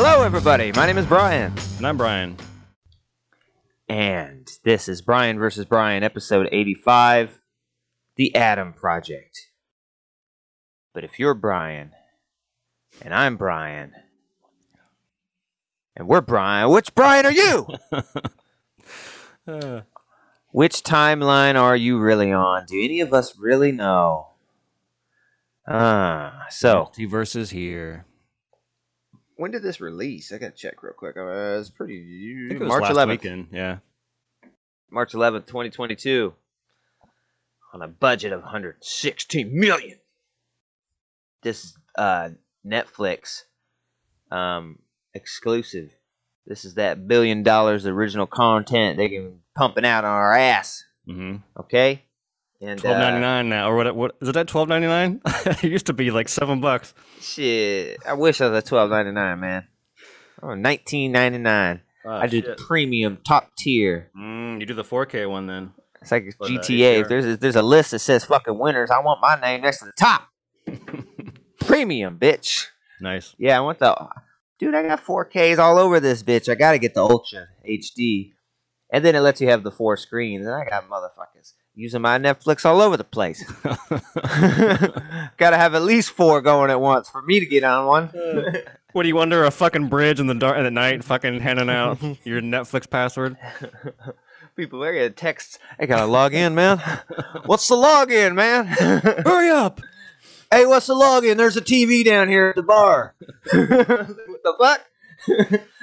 Hello, everybody. My name is Brian, And I'm Brian. and this is Brian versus Brian, episode 85 The Atom Project. But if you're Brian, and I'm Brian, and we're Brian, which Brian are you? Uh, Which timeline are you really on? Do any of us really know? Ah, so he versus here. When did this release? I gotta check real quick. Uh, it's I pretty think it was March last 11th. weekend. Yeah. March 11th, 2022, on a budget of 116 million. This uh, Netflix um, exclusive. This is that billion dollars original content they can pumping out on our ass. Mm-hmm. Okay, and Twelve ninety uh, now, or what? What is it at? Twelve ninety nine? It used to be like seven bucks. shit, I wish I was at 12.99, man. Oh, 19.99. I did premium top tier. Mm, you do the four K one then. It's like the GTA. If there's a, there's a list that says fucking winners, I want my name next to the top. Premium, bitch. Nice. Yeah, I want the. Dude, I got 4Ks all over this bitch. I gotta get the Ultra HD, and then it lets you have the four screens. And I got motherfuckers using my Netflix all over the place. gotta have at least four going at once for me to get on one. what do you under a fucking bridge in the dark at night, fucking handing out your Netflix password? People, I get texts. I gotta log in, man. What's the login, man? Hurry up! Hey, what's the login? There's a TV down here at the bar. what the fuck?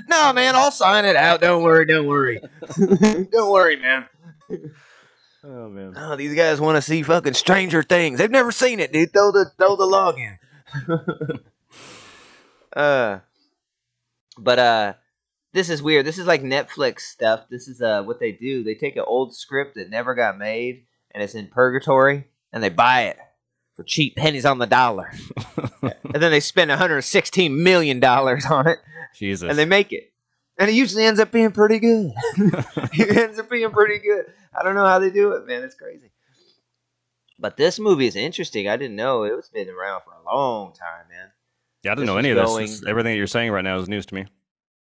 no, man, I'll sign it out. Don't worry, don't worry. don't worry, man. Oh man. Oh, these guys want to see fucking Stranger Things. They've never seen it, dude. Throw the throw the login. uh, but uh, this is weird. This is like Netflix stuff. This is uh what they do. They take an old script that never got made and it's in purgatory, and they buy it for cheap pennies on the dollar, and then they spend 116 million dollars on it, Jesus. and they make it. And it usually ends up being pretty good. it ends up being pretty good. I don't know how they do it, man. It's crazy. But this movie is interesting. I didn't know it was been around for a long time, man. yeah, I didn't this know any of this. going- This- Everything that you're saying right now is news to me.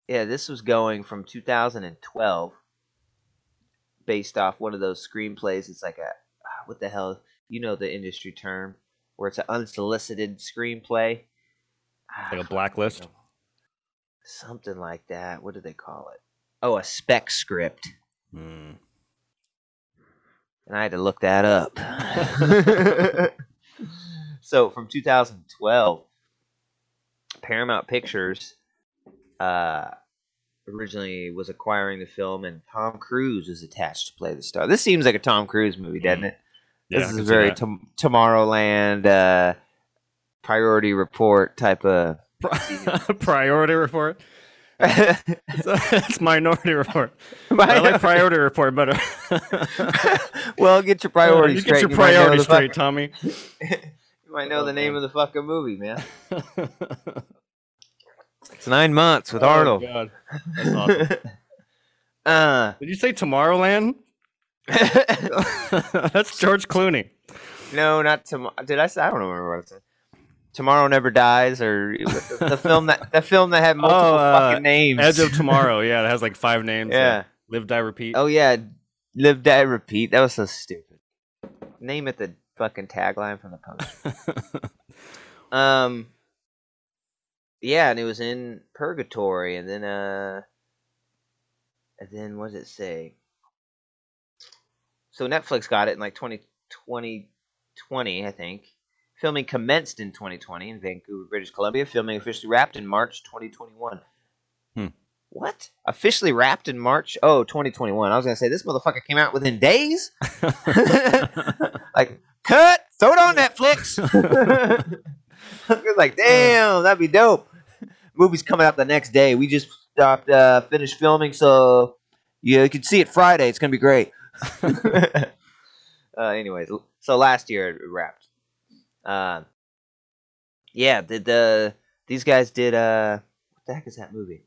Yeah, this was going from 2012, based off one of those screenplays. It's like a ah, what the hell? You know the industry term where it's an unsolicited screenplay. Ah, Like a blacklist? I don't know. Something like that. What do they call it? Oh, a spec script. Hmm. and I had to look that up. so from 2012, Paramount Pictures uh, originally was acquiring the film, and Tom Cruise was attached to play the star. This seems like a Tom Cruise movie, doesn't it? Yeah, this is very tom- Tomorrowland, uh, Priority Report type of. Priority report. It's Minority Report. I like Priority Report better. well, get your priorities you straight. Get your You might know priorities straight, Tommy. You might know the name of the fucking movie, man. It's nine months with Oh, Arnold. God. That's awesome. uh, Did you say Tomorrowland? That's George Clooney. no, not tomorrow. Did I say? I don't remember what I said. Tomorrow Never Dies, or the, film that the film that had multiple Oh, uh, fucking names. Edge of Tomorrow. Yeah, it has like five names. yeah. Live, Die, Repeat. Oh yeah. Live, die, repeat. That was so stupid. Name it the fucking tagline from the poster. Um. Yeah, and it was in purgatory, and then uh, and then what does it say? So Netflix got it in like 2020, 20, I think. Filming commenced in 2020 in Vancouver, British Columbia. Filming officially wrapped in March 2021. Hmm. What? Officially wrapped in March? Oh, 2021. I was gonna say this motherfucker came out within days. like, cut, throw it on Netflix. Like, damn, that'd be dope. Movie's coming out the next day. We just stopped, uh, finished filming, so yeah, you can see it Friday. It's gonna be great. uh, anyways, so last year it wrapped. Uh, yeah, did the these guys did uh, what the heck is that movie?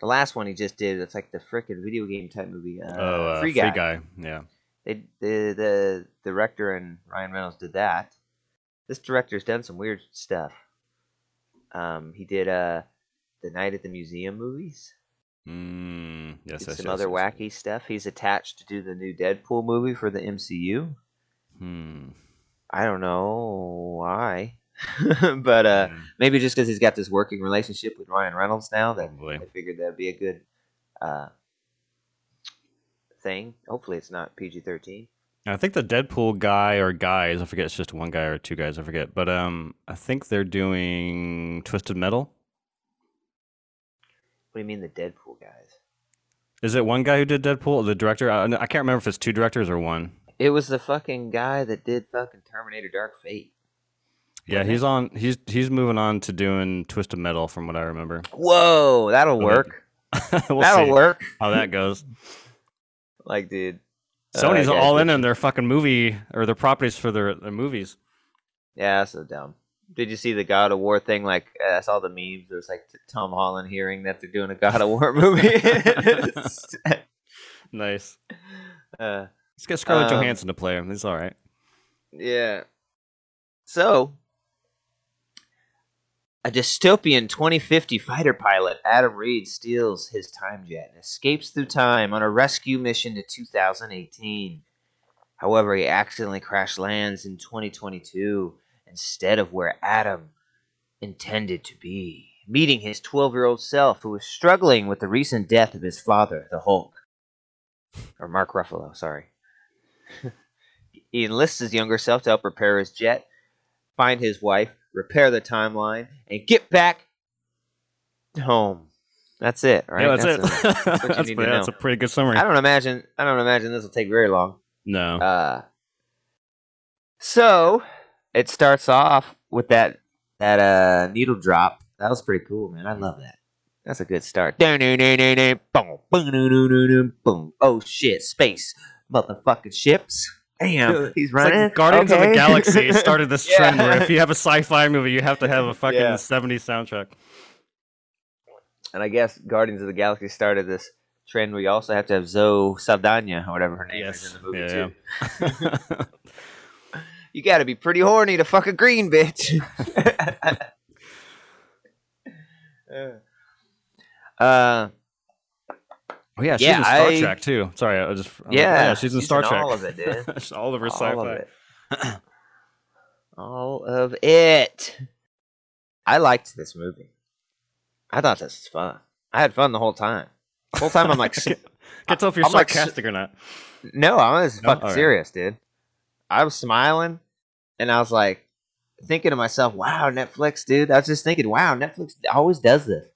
The last one he just did. It's like the frickin' video game type movie. Uh, oh, uh, Free free Guy. guy. Yeah. They the the director and Ryan Reynolds did that. This director's done some weird stuff. Um, he did uh, the Night at the Museum movies. Mm, yes, yes, some yes, other yes. wacky stuff. He's attached to do the new Deadpool movie for the MCU. Hmm. I don't know why, but uh, maybe just because he's got this working relationship with Ryan Reynolds now, that probably. I figured that'd be a good uh, thing. Hopefully, it's not PG thirteen. I think the Deadpool guy or guys, I forget it's just one guy or two guys, I forget. But um I think they're doing Twisted Metal. What do you mean the Deadpool guys? Is it one guy who did Deadpool? The director? I, I can't remember if it's two directors or one. It was the fucking guy that did fucking Terminator Dark Fate. Yeah, he's on. He's he's moving on to doing Twisted Metal, from what I remember. Whoa, that'll work. we'll that'll work. how that goes. Like, dude. Sony's uh, all in on their fucking movie or their properties for their, their movies. Yeah, that's so dumb. Did you see the God of War thing? Like, uh, I saw the memes. It was like Tom Holland hearing that they're doing a God of War movie. Nice. uh, Let's get Scarlett Um, Johansson to play him. He's all right. yeah. So, a dystopian 2050 fighter pilot, Adam Reed, steals his time jet and escapes through time on a rescue mission to 2018. However, he accidentally crash lands in 2022 instead of where Adam intended to be, meeting his 12 year old self who was struggling with the recent death of his father, the Hulk. Or Mark Ruffalo, sorry. He enlists his younger self to help repair his jet, find his wife, repair the timeline, and get back home. That's it, right? yeah, that's, a- it. what you that's, pretty- that's a pretty good summary. I don't imagine. I don't imagine this will take very long. No. Uh, so it starts off with that that uh needle drop. That was pretty cool, man. I love that. That's a good start. Boom. Oh shit, space, motherfucking ships. Damn, he's It's running. like Guardians of the Galaxy started this Yeah. trend where if you have a sci-fi movie, you have to have a fucking Yeah. 70s soundtrack. and I guess Guardians of the Galaxy started this trend where you also have to have Zoe Saldana or whatever her name is in the movie Yeah, too. You got to be pretty horny to fuck a green bitch. uh, Oh yeah, she's Yeah, in Star I- Trek too. Sorry, I just oh, yeah, she's in Star Trek. All of it, dude. All of sci-fi. it. all of it. I liked this movie. I thought this was fun. I had fun the whole time. The whole time I'm like, Can't can't tell if you're I'm like sarcastic or not. No, I was No? fucking Alright. serious, dude. I was smiling, and I was like thinking to myself, "Wow, Netflix, dude." I was just thinking, "Wow, Netflix always does this."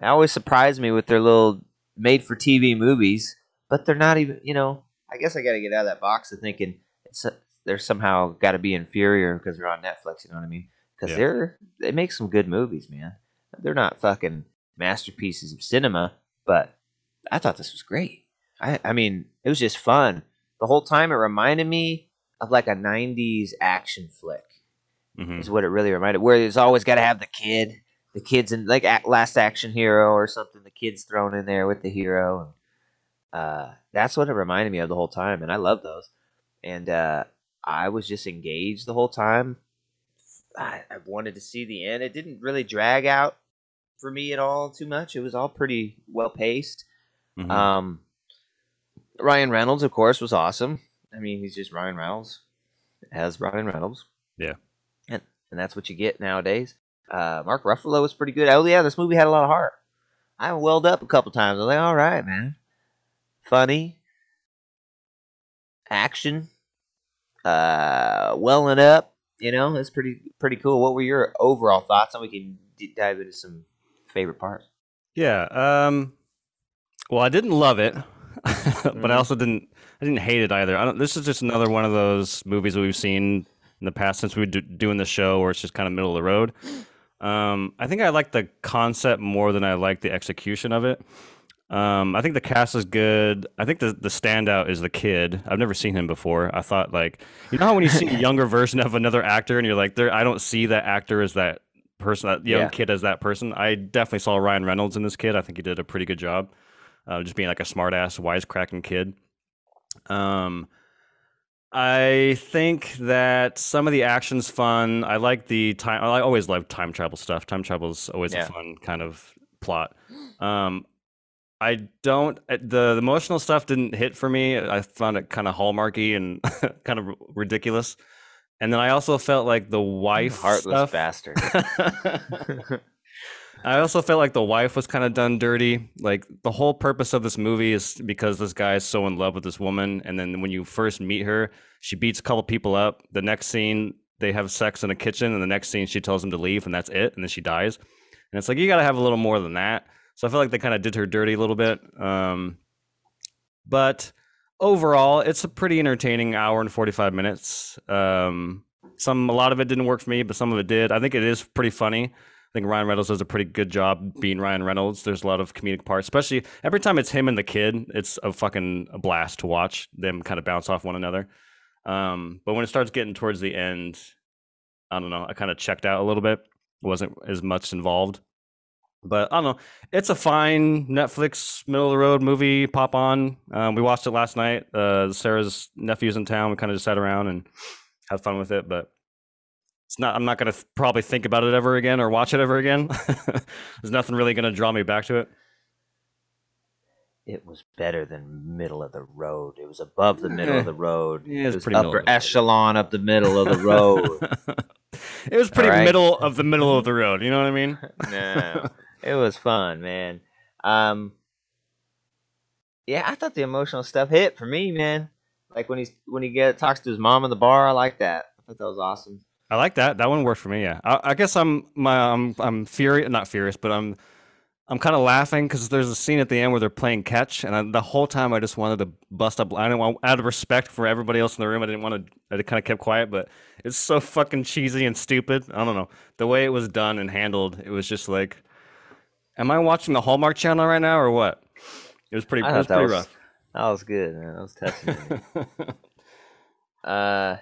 They always surprise me with their little made-for-TV movies, but they're not even. You know, I guess I got to get out of that box of thinking it's they're somehow got to be inferior because they're on Netflix. You know what I mean? Because Yeah. they're they make some good movies, man. They're not fucking masterpieces of cinema, but I thought this was great. I, I mean, it was just fun. The whole time it reminded me of like a 90s action flick, Mhm. is what it really reminded. Where it's always got to have the kid, the kids in like Last Action Hero or something, the kids thrown in there with the hero. And, uh, that's what it reminded me of the whole time. And I love those. And uh, I was just engaged the whole time. I, I wanted to see the end. It didn't really drag out for me at all too much. It was all pretty well paced. Mhm. Um, Ryan Reynolds, of course, was awesome. I mean, he's just Ryan Reynolds, as Ryan Reynolds. Yeah. and and that's what you get nowadays. Uh, Mark Ruffalo was pretty good. Oh yeah, this movie had a lot of heart. I welled up a couple times. I was like, all right, man, funny, action, uh, welling up. You know, it's pretty pretty cool. What were your overall thoughts? And we can d- dive into some favorite parts. Yeah. Um. Well, I didn't love it, but Mhm. I also didn't. I didn't hate it either. I don't, this is just another one of those movies that we've seen in the past since we were do, doing the show, where it's just kind of middle of the road. Um, I think I like the concept more than I like the execution of it. Um, I think the cast is good. I think the the standout is the kid. I've never seen him before. I thought like, you know how when you see a younger version of another actor and you're like, there, I don't see that actor as that person, that young Yeah. kid as that person. I definitely saw Ryan Reynolds in this kid. I think he did a pretty good job, uh, just being like a smart ass, wisecracking kid. Um, I think that some of the action's fun. I like the time. I always love time travel stuff. Time travel is always Yeah. a fun kind of plot. Um, I don't. uh, The, the emotional stuff didn't hit for me. I found it kind of hallmarky and kind of ridiculous. And then I also felt like the wife Heartless stuff. bastard. I also felt like the wife was kind of done dirty. Like the whole purpose of this movie is because this guy is so in love with this woman, and then when you first meet her, she beats a couple people up. The next scene, they have sex in a kitchen, and the next scene, she tells him to leave, and that's it. And then she dies. And it's like you got to have a little more than that. So I feel like they kind of did her dirty a little bit. Um, but overall, it's a pretty entertaining hour and forty five minutes. Um, some a lot of it didn't work for me, but some of it did. I think it is pretty funny. I think Ryan Reynolds does a pretty good job being Ryan Reynolds. There's a lot of comedic parts, especially every time it's him and the kid. It's a fucking blast to watch them kind of bounce off one another. Um, but when it starts getting towards the end, I don't know. I kind of checked out a little bit. wasn't as much involved. But I don't know. It's a fine Netflix middle of the road movie. Pop on. Um, we watched it last night. Uh, Sarah's nephew's in town. We kind of just sat around and had fun with it. But it's not. I'm not gonna th- probably think about it ever again or watch it ever again. There's nothing really gonna draw me back to it. it was better than middle of the road. It was above the middle of the road. Yeah, it was pretty middle upper echelon up the middle of the road. it was pretty Alright. middle of the middle of the road. You know what I mean? no, it was fun, man. Um, yeah, I thought the emotional stuff hit for me, man. Like when he's when he get talks to his mom in the bar, I like that. I thought that was awesome. I like that. That one worked for me. Yeah. I, I guess I'm my I'm I'm furious, not furious, but I'm I'm kind of laughing because there's a scene at the end where they're playing catch, and I, the whole time I just wanted to bust up. I didn't want, out of respect for everybody else in the room. I didn't want to. I kind of kept quiet, but it's so fucking cheesy and stupid. I don't know the way it was done and handled. It was just like, am I watching the Hallmark Channel right now or what? It was pretty. I It was that pretty was- That was good, man. That was rough. uh,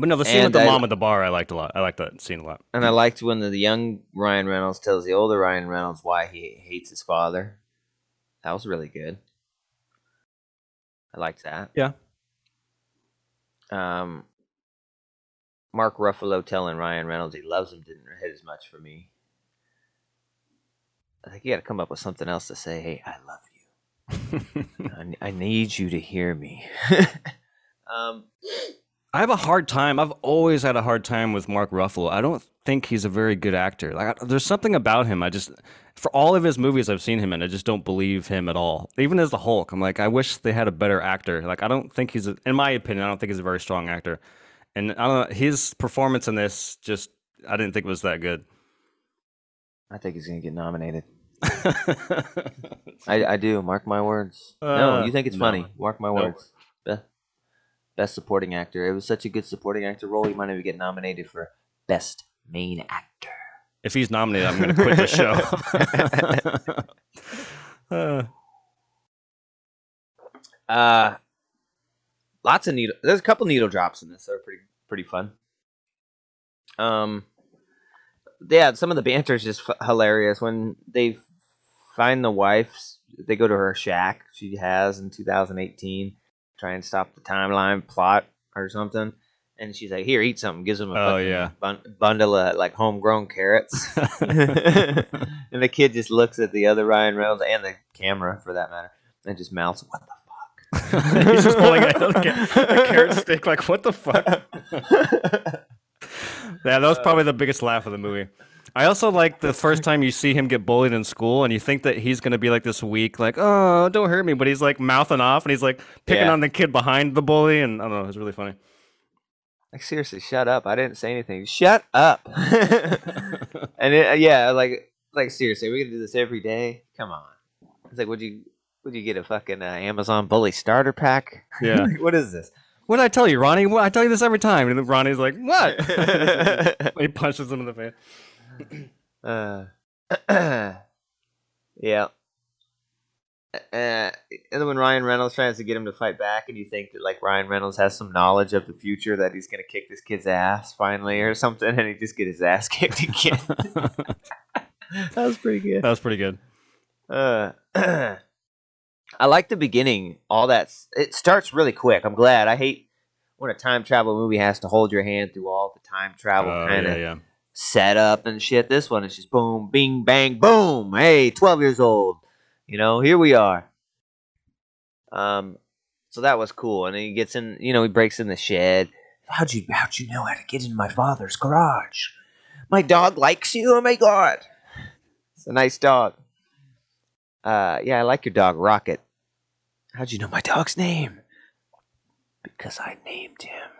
but no, the scene And with the I- mom at the bar, I liked a lot. I liked that scene a lot. and I liked when the, the young Ryan Reynolds tells the older Ryan Reynolds why he hates his father. That was really good. I liked that. Yeah. Um, Mark Ruffalo telling Ryan Reynolds he loves him didn't hit as much for me. I think you got to come up with something else to say. Hey, I love you. I, I need you to hear me. um, I have a hard time. I've always had a hard time with Mark Ruffalo. I don't think he's a very good actor. Like, I- there's something about him. I just, for all of his movies I've seen him in, I just don't believe him at all. Even as the Hulk, I'm like, I wish they had a better actor. Like, I don't think he's, a, in my opinion, I don't think he's a very strong actor. And I don't know, his performance in this just, I didn't think it was that good. I think he's gonna get nominated. I, I do. Mark my words. Uh, no, you think it's no. funny? Mark my No. words. Best supporting actor. It was such a good supporting actor role. He might even get nominated for best main actor. if he's nominated, I'm going to quit the show. Uh, Uh, lots of needle. There's a couple needle drops in this that are pretty pretty fun. Um, yeah, some of the banter is just f- hilarious when they find the wife. They go to her shack she has in 2018, try and stop the timeline plot or something. And she's like, "Here, eat something." Gives him a Oh, yeah. bun- bundle of like homegrown carrots. and the kid just looks at the other Ryan Reynolds and the camera for that matter, and just mouths, "What the fuck?" he's just holding a, a a carrot stick, like, what the fuck? fuck?" Yeah, that was uh, probably the biggest laugh of the movie. I also like the first time you see him get bullied in school, and you think that he's gonna be like this weak, like "oh, don't hurt me," but he's like mouthing off, and he's like picking Yeah. on the kid behind the bully, and I don't know, it's really funny. like seriously, shut up! I didn't say anything. Shut up. and it, yeah, like like seriously, we gonna do this every day? Come on. It's like, would you would you get a fucking uh, Amazon bully starter pack? Yeah. Like, what is this? What did I tell you, Ronnie? What, I tell you this every time, and then Ronnie's like, "What?" he punches him in the face. Uh, yeah. Uh, and then when Ryan Reynolds tries to get him to fight back, and you think that like Ryan Reynolds has some knowledge of the future that he's gonna kick this kid's ass finally or something, and he just get his ass kicked again. that was pretty good. That was pretty good. Uh, I like the beginning. All that it starts really quick. I'm glad. I hate when a time travel movie has to hold your hand through all the time travel Oh, kind yeah, yeah. Setup and shit. This one is just boom, bing, bang, boom. Hey, 12 years old. You know, here we are. Um, so that was cool. And he gets in, you know, he breaks in the shed. How'd you, how'd you know how to get in my father's garage? My dog likes you. Oh my god, it's a nice dog. Uh, yeah, I like your dog, Rocket. How'd you know my dog's name? Because I named him.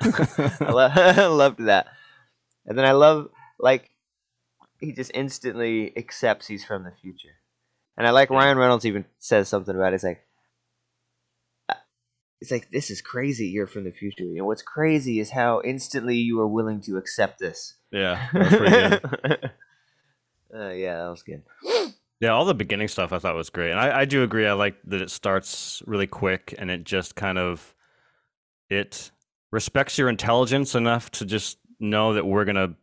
I, lo- I loved that. And then I love like he just instantly accepts he's from the future. And I like Ryan Reynolds even says something about it. It's like uh, it's like this is crazy. You're from the future. You know what's crazy is how instantly you are willing to accept this. Yeah, uh, yeah, that was good. Yeah, all the beginning stuff I thought was great, and I, I do agree. I like that it starts really quick and it just kind of it respects your intelligence enough to just know that we're gonna,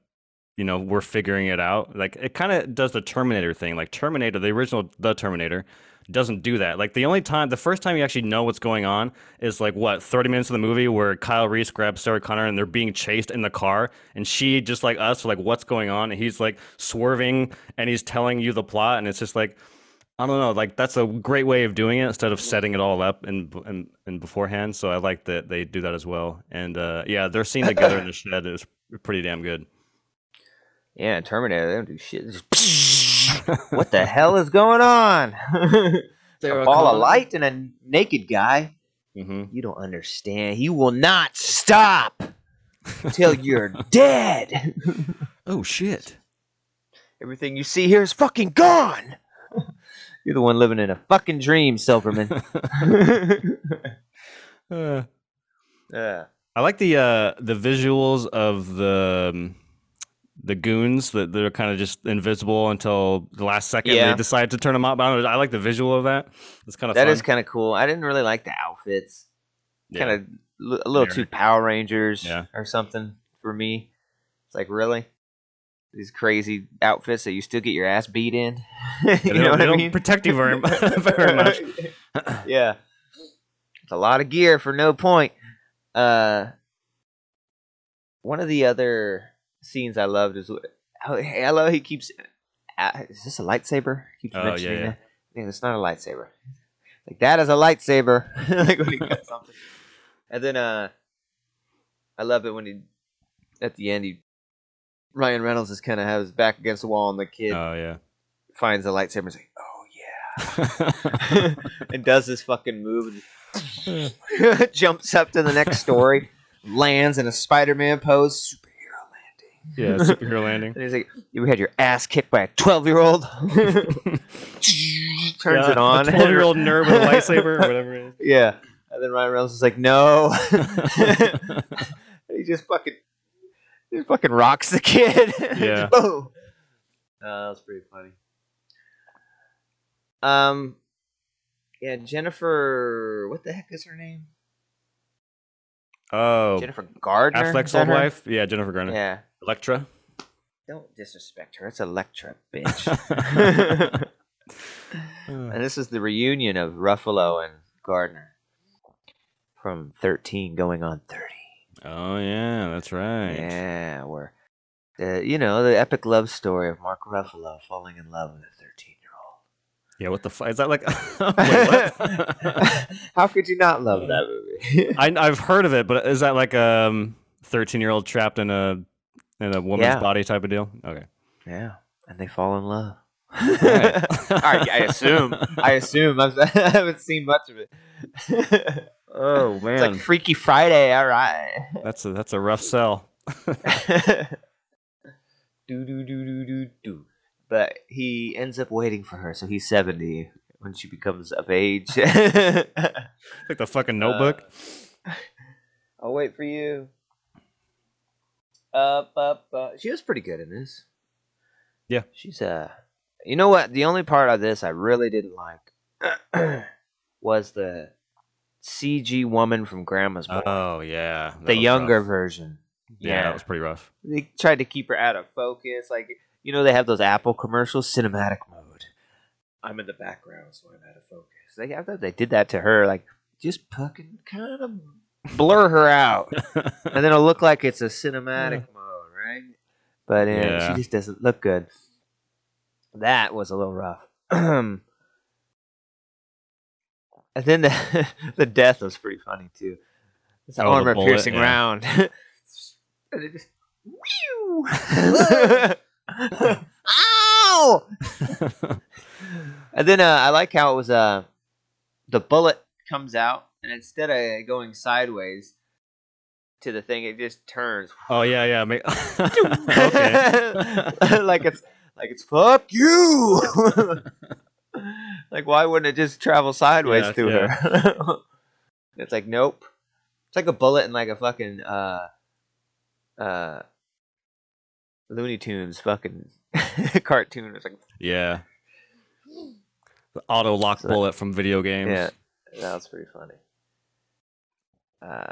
you know, we're figuring it out. Like it kind of does the Terminator thing. Like Terminator, the original, the Terminator, doesn't do that. Like the only time, the first time you actually know what's going on is like what thirty minutes of the movie where Kyle Reese grabs Sarah Connor and they're being chased in the car, and she just like us, like what's going on, and he's like swerving and he's telling you the plot, and it's just like. I don't know, like that's a great way of doing it instead of setting it all up and and, and beforehand. So I like that they do that as well. And uh, yeah, their scene together in the shed is pretty damn good. Yeah, Terminator, they don't do shit. Just what the hell is going on? a ball of light and a naked guy. hmm You don't understand. He will not stop till you're dead. Oh shit! Everything you see here is fucking gone. You're the one living in a fucking dream, Silverman. Uh, yeah. I like the uh, the visuals of the um, the goons that they're kind of just invisible until the last second Yeah. they decide to turn them up. I, I like the visual of that. It's kind of That fun. is kind of cool. I didn't really like the outfits. Yeah. Kind of a little too Power Rangers Yeah. or something for me. It's like really these crazy outfits that you still get your ass beat in. you know what I mean? protect you very, very much. yeah, it's a lot of gear for no point. Uh, one of the other scenes I loved is how hey, I love he keeps. Uh, is this a lightsaber? He Keeps Oh, yeah, mentioning yeah. that. Yeah, it's not a lightsaber. Like that is a lightsaber. like when he got something. And then uh, I love it when he at the end he Ryan Reynolds is kind of has his back against the wall and the kid Oh yeah. finds the lightsaber and is like, oh yeah, and does this fucking move and jumps up to the next story, lands in a Spider-Man pose, superhero landing. yeah, superhero landing. And he's like, "You had your ass kicked by a twelve-year-old." Turns it on. Twelve year old nerd with a lightsaber or whatever it Yeah. And then Ryan Reynolds is like, "No." is. he just fucking, he fucking rocks the kid. Yeah. Boom. Uh, that was pretty funny. Um, yeah, Jennifer. What the heck is her name? oh, Jennifer Gardner. is Affleck's old her? wife. Yeah, Jennifer Gardner. Yeah. Elektra. Don't disrespect her. It's Elektra, bitch. And this is the reunion of Ruffalo and Gardner from 13 going on 30. Oh yeah, that's right. Yeah, where the you know the epic love story of Mark Ruffalo falling in love with a 13 year old. Yeah, what the fuck is that like? Wait. How could you not love that movie? I, I've heard of it, but is that like a um, thirteen-year-old trapped in a in a woman's Yeah. body type of deal? Okay. yeah, and they fall in love. Right. All right, I assume. I assume. I've, I haven't seen much of it. Oh man, it's like Freaky Friday. All right. that's a that's a rough sell. do do do do do do. But he ends up waiting for her, so he's seventy when she becomes of age. like the fucking Notebook. Uh, I'll wait for you. Up, up, up. She was pretty good in this. Yeah. She's uh you know what? The only part of this I really didn't like was the CG woman from Grandma's Boy. oh yeah, that the younger rough. version. Yeah, that was pretty rough. they tried to keep her out of focus. Like you know, they have those Apple commercials, cinematic mode. I'm in the background, so I'm out of focus. They, I thought they did that to her, like just fucking kind of blur her out, and then it'll look like it's a cinematic mode, right? But uh, Yeah. she just doesn't look good. That was a little rough. and then the the death was pretty funny too. It's an Oh, armor bullet, piercing yeah. round, and it just. Ow! And then uh, I like how it was uh, the bullet comes out, and instead of going sideways to the thing, it just turns. oh yeah, yeah. ma- like it's like it's fuck you. Like why wouldn't it just travel sideways Yeah, to her? it's like nope. It's like a bullet in like a fucking uh uh Looney Tunes fucking cartoon. It's like Yeah. The auto lock So that- bullet from video games. Yeah, that was pretty funny. Uh,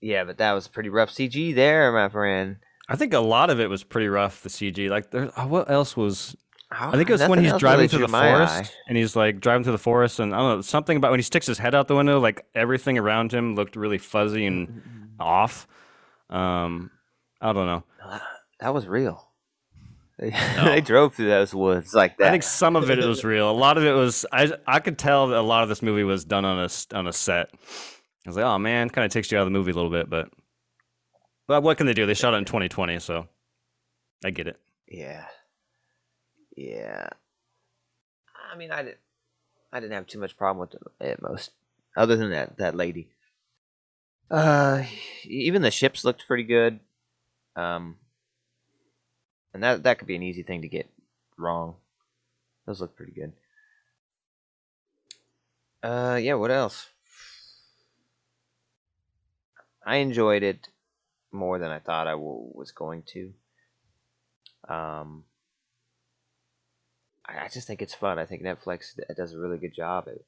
yeah, but that was pretty rough CG there, my friend. I think a lot of it was pretty rough. The CG, like, there. uh, What else was? Oh, I think it was when he's driving really through the forest, eye. and he's like driving through the forest, and I don't know something about when he sticks his head out the window. Like everything around him looked really fuzzy and mm, mm, mm, off. Um, I don't know. That was real. They, No. they drove through those woods like that. I think some of it was real. A lot of it was. I I could tell that a lot of this movie was done on a on a set. I was like, oh man, kind of takes you out of the movie a little bit, but but what can they do? They shot it in 2020, so I get it. Yeah. Yeah. I mean, I didn't. I didn't have too much problem with it most, other than that that lady. Uh, even the ships looked pretty good. Um, and that that could be an easy thing to get wrong. Those look pretty good. Uh, yeah. What else? I enjoyed it more than I thought I was going to. Um, I, I just think it's fun. I think Netflix does a really good job at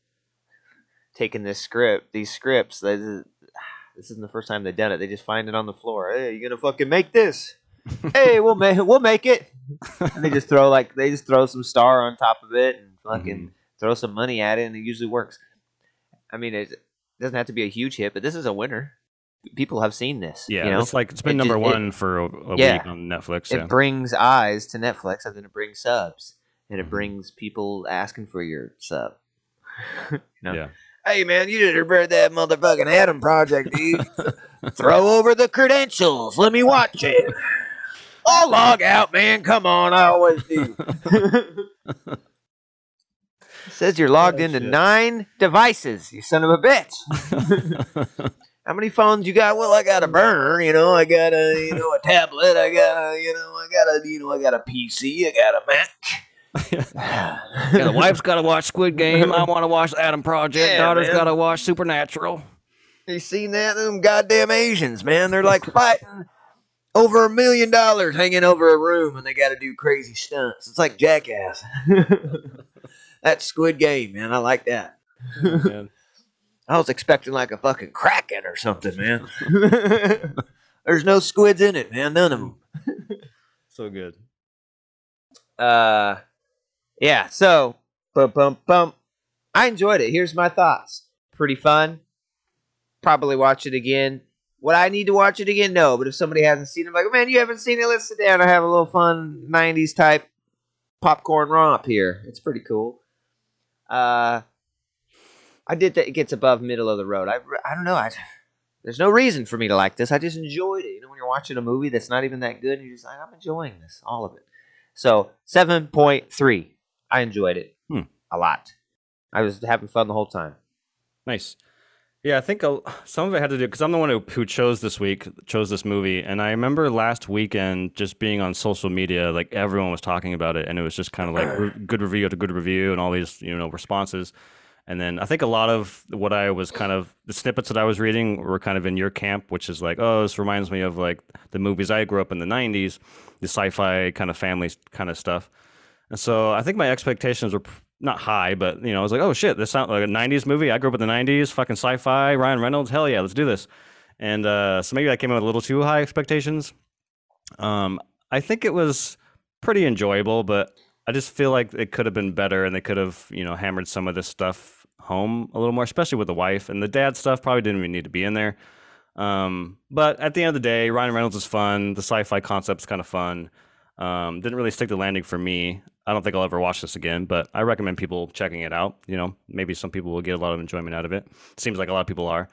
taking this script, these scripts. This, is- this isn't the first time they've done it. They just find it on the floor. Hey, you gonna fucking make this? hey, we'll make we'll make it. And they just throw like they just throw some star on top of it and fucking Mhm. throw some money at it, and it usually works. I mean, it doesn't have to be a huge hit, but this is a winner. People have seen this. Yeah, you know? it's like it's been It number ju- it- one for a, a Yeah. week on Netflix. it Yeah. brings eyes to Netflix, and then it brings subs, and it Mhm. brings people asking for your sub. you know? Yeah. Hey man, you should have read that motherfucking Adam Project, dude. Throw over the credentials. Let me watch it. I'll log out, man. Come on, I always do. says you're logged Oh, into shit. nine devices. You son of a bitch. How many phones you got? Well, I got a burner, you know, I got a, you know, a tablet, I got a, you know, I got a, you know, I got a PC, I got a Mac. Yeah, the wife's got to watch Squid Game. I want to watch Adam Project. Yeah, Daughter's man. got to watch Supernatural. You seen that? Them goddamn Asians, man. They're like fighting over a million dollars hanging over a room and they got to do crazy stunts. It's like Jackass. That's Squid Game, man. I like that. Man. I was expecting like a fucking kraken or something, man. There's no squids in it, man. None of them. So good. Uh, yeah. So, bum bum bum. I enjoyed it. Here's my thoughts. Pretty fun. Probably watch it again. Would I need to watch it again? No. But if somebody hasn't seen it, I'm like, man, you haven't seen it. Let's sit down and have a little fun '90s type popcorn romp here. It's pretty cool. Uh, I did that. It gets above middle of the road. I, I don't know. I, there's no reason for me to like this. I just enjoyed it. You know, when you're watching a movie that's not even that good, you're just like, I'm enjoying this, all of it. So seven point three. I enjoyed it Hmm. a lot. I was having fun the whole time. Nice. Yeah, I think a, some of it had to do because I'm the one who, who chose this week, chose this movie, and I remember last weekend just being on social media, like everyone was talking about it, and it was just kind of like re- good review to good review, and all these you know responses. And then I think a lot of what I was kind of the snippets that I was reading were kind of in your camp, which is like, oh, this reminds me of like the movies I grew up in the '90s, the sci-fi kind of family kind of stuff. And so I think my expectations were not high, but you know, I was like, oh shit, this sounds like a '90s movie. I grew up in the '90s, fucking sci-fi, Ryan Reynolds, hell yeah, let's do this. And uh, so maybe I came in with a little too high expectations. Um, I think it was pretty enjoyable, but I just feel like it could have been better, and they could have you know hammered some of this stuff home a little more, especially with the wife and the dad stuff. Probably didn't even need to be in there. Um, but at the end of the day, Ryan Reynolds is fun. The sci-fi concept's kind of fun. Um, didn't really stick the landing for me. I don't think I'll ever watch this again, but I recommend people checking it out. You know, maybe some people will get a lot of enjoyment out of it. Seems like a lot of people are.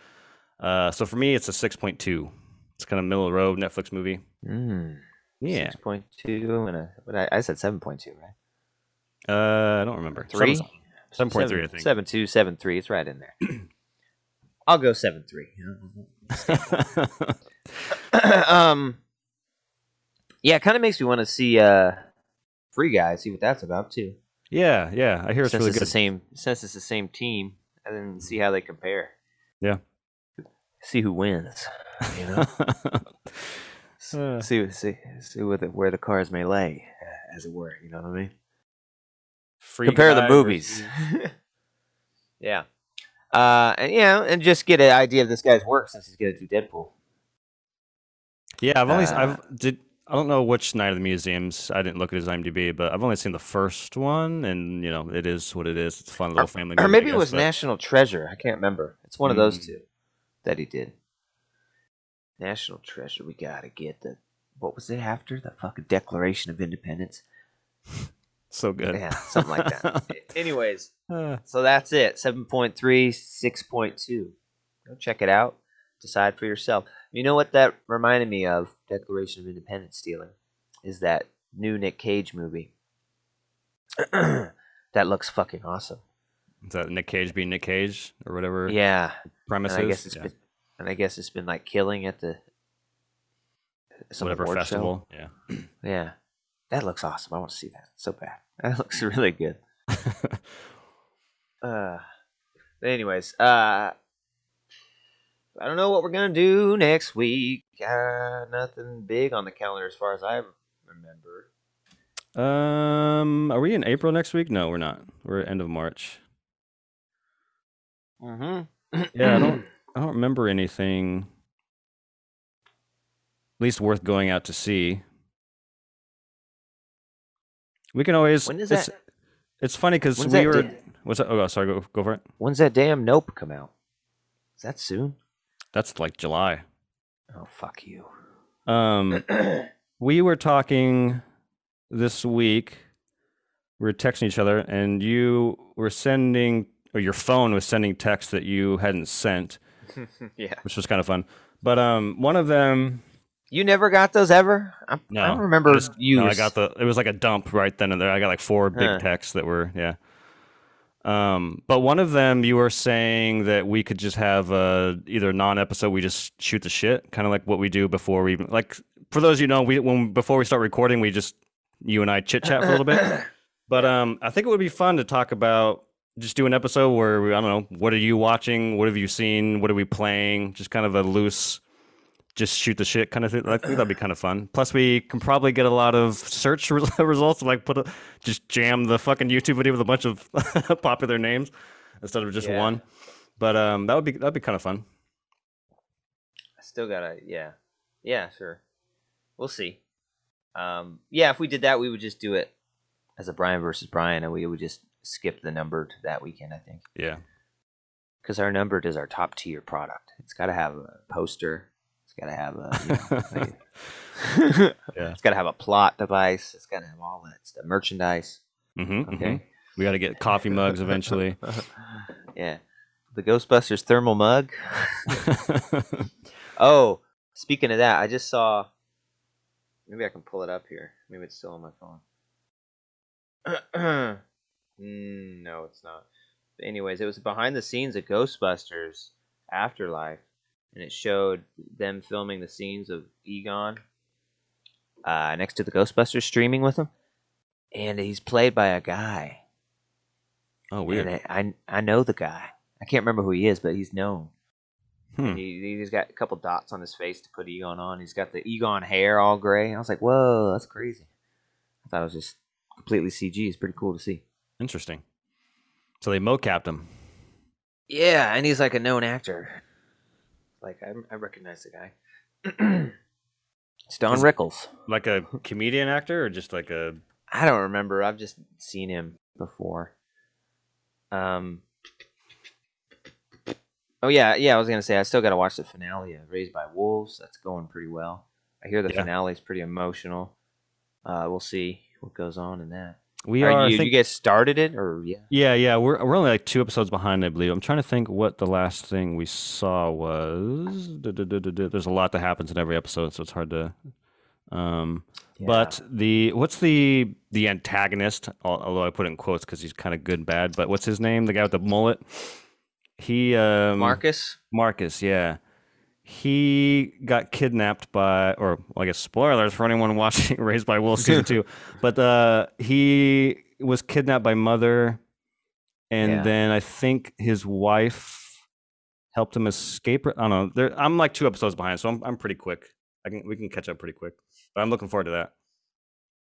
Uh, so for me, it's a six point two. It's kind of middle of the road Netflix movie. Mm, Yeah. Six point two and a. But I, I said seven point two, right? Uh, I don't remember. Three. Seven point three, I think. Seven two, seven three. It's right in there. I'll go seven three. um. Yeah, it kind of makes me want to see uh, Free Guy, see what that's about too. yeah, yeah. I hear it's since really it's good. the same, since it's the same team, and then see how they compare. Yeah. See who wins. You know. Uh. see, see, see where the, where the cars may lay, uh, as it were. You know what I mean? Free Compare the movies. versus- yeah. Uh, and yeah, and just get an idea of this guy's work since he's gonna do Deadpool. Yeah, I've only Uh, I've did I don't know which Night of the Museums. I didn't look at his IMDb, but I've only seen the first one, and you know it is what it is. It's a fun little family. or movie, maybe it was but- National Treasure. I can't remember. It's one of those Mm. two that he did. National Treasure. We gotta get the. What was it after the fucking Declaration of Independence? So good. Yeah, something like that. Anyways, Uh, so that's it. 7.3, 6.2. Go check it out. Decide for yourself. You know what that reminded me of? Declaration of Independence stealing is that new Nick Cage movie. that looks fucking awesome. is that Nick Cage being Nick Cage or whatever Yeah, premise and I guess it's Yeah. been, and I guess it's been like killing at the some whatever award show. festival. Yeah. Yeah, that looks awesome. I want to see that so bad. That looks really good. Uh, anyways, uh, I don't know what we're gonna do next week. Uh, nothing big on the calendar as far as I remember. um, are we in April next week? No, we're not. We're end of March. Mm-hmm. Yeah, I don't. I don't remember anything. At least worth going out to see. We can always. When is it's, that? It's funny because we were. What's that? Oh, sorry. Go go for it. When's that damn Nope come out? Is that soon? That's like July. Oh fuck you. Um, we were talking this week. We were texting each other, and you were sending, or your phone was sending texts that you hadn't sent, yeah. which was kind of fun. But um, one of them, You never got those ever? I, No, I don't remember you. no, I got the. It was like a dump right then and there. I got like four big Huh. texts that were yeah. Um, but one of them, you were saying that we could just have a either non-episode, we just shoot the shit, kind of like what we do before we even like. For those you know, we when before we start recording, we just you and I chit chat for a little bit. But um, I think it would be fun to talk about just do an episode where we, I don't know, what are you watching? What have you seen? What are we playing? Just kind of a loose, just shoot the shit kind of thing. I think that'd be kind of fun. Plus, we can probably get a lot of search re- results. Like put a, just jam the fucking YouTube video with a bunch of popular names instead of just Yeah. one. But um, that would be that'd be kind of fun. I still gotta, yeah, yeah, sure. We'll see. Um, yeah, if we did that, we would just do it as a Brian versus Brian, and we would just skip the numbered that weekend. I think Yeah. because our numbered is our top tier product. It's got to have a poster. It's got to have a. You know, like- Yeah. It's got to have a plot device. It's got to have all that stuff. Merchandise. Mm-hmm, Okay. We got to get coffee mugs eventually. yeah. The Ghostbusters thermal mug. Oh, speaking of that, I just saw. Maybe I can pull it up here. Maybe it's still on my phone. Mm, no, it's not. But anyways, it was behind the scenes of Ghostbusters Afterlife, and it showed them filming the scenes of Egon uh, next to the Ghostbusters streaming with him, and he's played by a guy. oh, weird. And I, I I know the guy. I can't remember who he is, but he's known. Hmm. He, he's got a couple dots on his face to put Egon on. He's got the Egon hair all gray. I was like, whoa, that's crazy. I thought it was just completely CG. It's pretty cool to see. Interesting. So they mocapped him. Yeah, and he's like a known actor. Like, I, I recognize the guy. it's Don Is- Rickles. Like a comedian actor or just like a I don't remember. I've just seen him before. Um. Oh yeah, yeah. I was gonna say I still got to watch the finale of Raised by Wolves. That's going pretty well. I hear the Yeah. finale is pretty emotional. Uh, we'll see what goes on in that. We are are. You, think- you guys started it or yeah? Yeah, yeah, we're we're only like two episodes behind, I believe. I'm trying to think what the last thing we saw was. There's a lot that happens in every episode, so it's hard to. Um, but the what's the the antagonist? Although I put it in quotes because he's kind of good and bad. But what's his name? The guy with the mullet. He um, Marcus. Marcus, yeah. He got kidnapped by, or well, I guess spoilers for anyone watching Raised by Wolves season two, but uh, he was kidnapped by Mother, and Yeah. then I think his wife helped him escape. I don't know. There, I'm like two episodes behind, so I'm I'm pretty quick. I can we can catch up pretty quick, but I'm looking forward to that.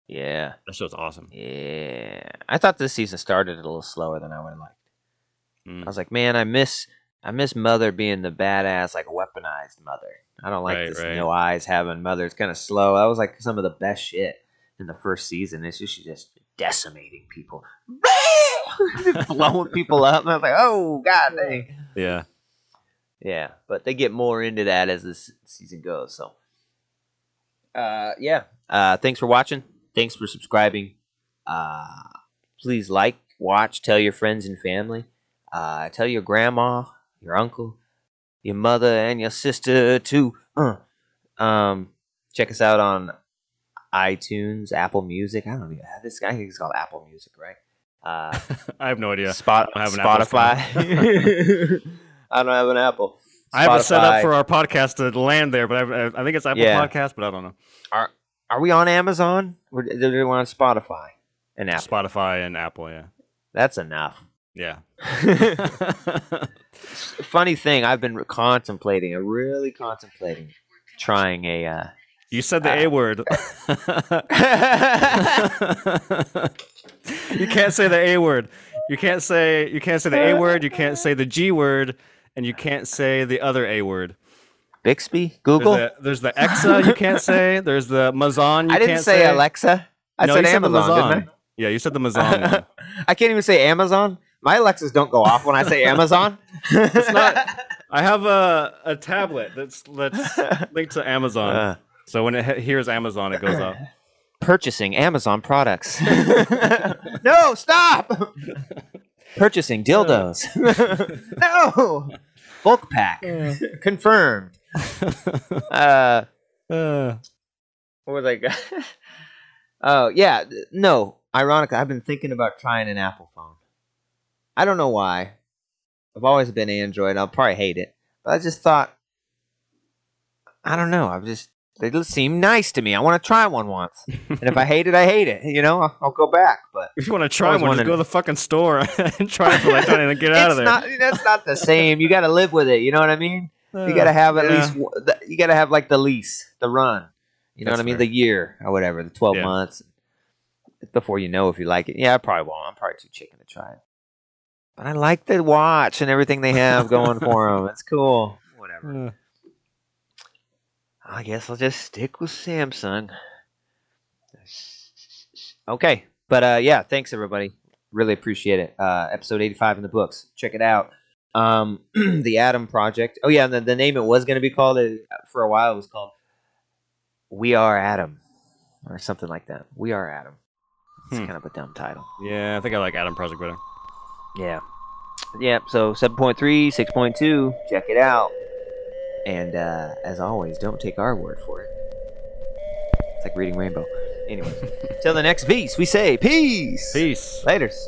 Yeah, That show's awesome. yeah. I thought this season started a little slower than I would have liked. Mm. I was like, man, I miss I miss Mother being the badass, like weaponized Mother. I don't like Right, this right. no eyes having Mother. It's kind of slow. That was like some of the best shit in the first season. It's just she's just decimating people, blowing people up. And I was like, oh god dang. Yeah. Yeah, but they get more into that as this season goes. So, uh, yeah. Uh, thanks for watching. Thanks for subscribing. Uh, please like, watch, tell your friends and family. Uh, tell your grandma, your uncle, your mother, and your sister too. Uh. Um, check us out on iTunes, Apple Music. I don't even have this guy. I think it's called Apple Music, right? Uh, I have no idea. Spot, I have an Apple Spotify. I don't have an Apple. I have it set up for our podcast to land there, but I, I think it's Apple Yeah. Podcast, but I don't know. Are are we on Amazon? Or do we on Spotify and Apple? Spotify and Apple, yeah. That's enough. Yeah. Funny thing, I've been contemplating, really contemplating trying a. Uh... you said the Uh, A word. you can't say the A word. You can't say you can't say the A word, you can't say the G word, and you can't say the other A word. Bixby, There's Google. the, there's the Exa you can't say. There's the Mazon you I didn't can't say, Alexa. I no, said you said Amazon, Yeah, you said the Mazon. I can't even say Amazon. My Alexas don't go off when I say Amazon. it's not- I have a, a tablet that's that's linked to Amazon. Uh, So when it he- hears Amazon, it goes off. purchasing Amazon products. no, stop. Purchasing dildos. no. Bulk pack. Confirmed. Uh, Uh, what was I? go- oh yeah, no. Ironically, I've been thinking about trying an Apple phone. I don't know why. I've always been Android. I'll probably hate it, but I just thought. I don't know. I've just they just seem nice to me. I want to try one once, and if I hate it, I hate it. You know, I'll, I'll go back. But if you want to try one, just go to the fucking store and try it for like twenty and get out of there. not. That's not the same. You got to live with it. You know what I mean? Uh, you got to have at yeah. least. You got to have like the lease, the run. You know That's what I mean? fair. The year or whatever, the twelve Yeah. months before you know if you like it. Yeah, I probably won't. I'm probably too chicken to try it. But I like the watch and everything they have going for them. It's cool. Whatever. I guess I'll just stick with Samsung. Okay, but uh, yeah, thanks everybody. Really appreciate it. Uh, episode eighty-five in the books. Check it out. Um, the Adam Project. Oh yeah, the, the name it was going to be called uh, for a while. It was called We Are Adam, or something like that. We Are Adam. It's Hmm. kind of a dumb title. yeah, I think I like Adam Project better. Yeah. Yep. So 7.3, 6.2. Check it out. And uh, as always, don't take our word for it. It's like reading Rainbow. Anyway, till the next piece, we say peace. Peace. Laters.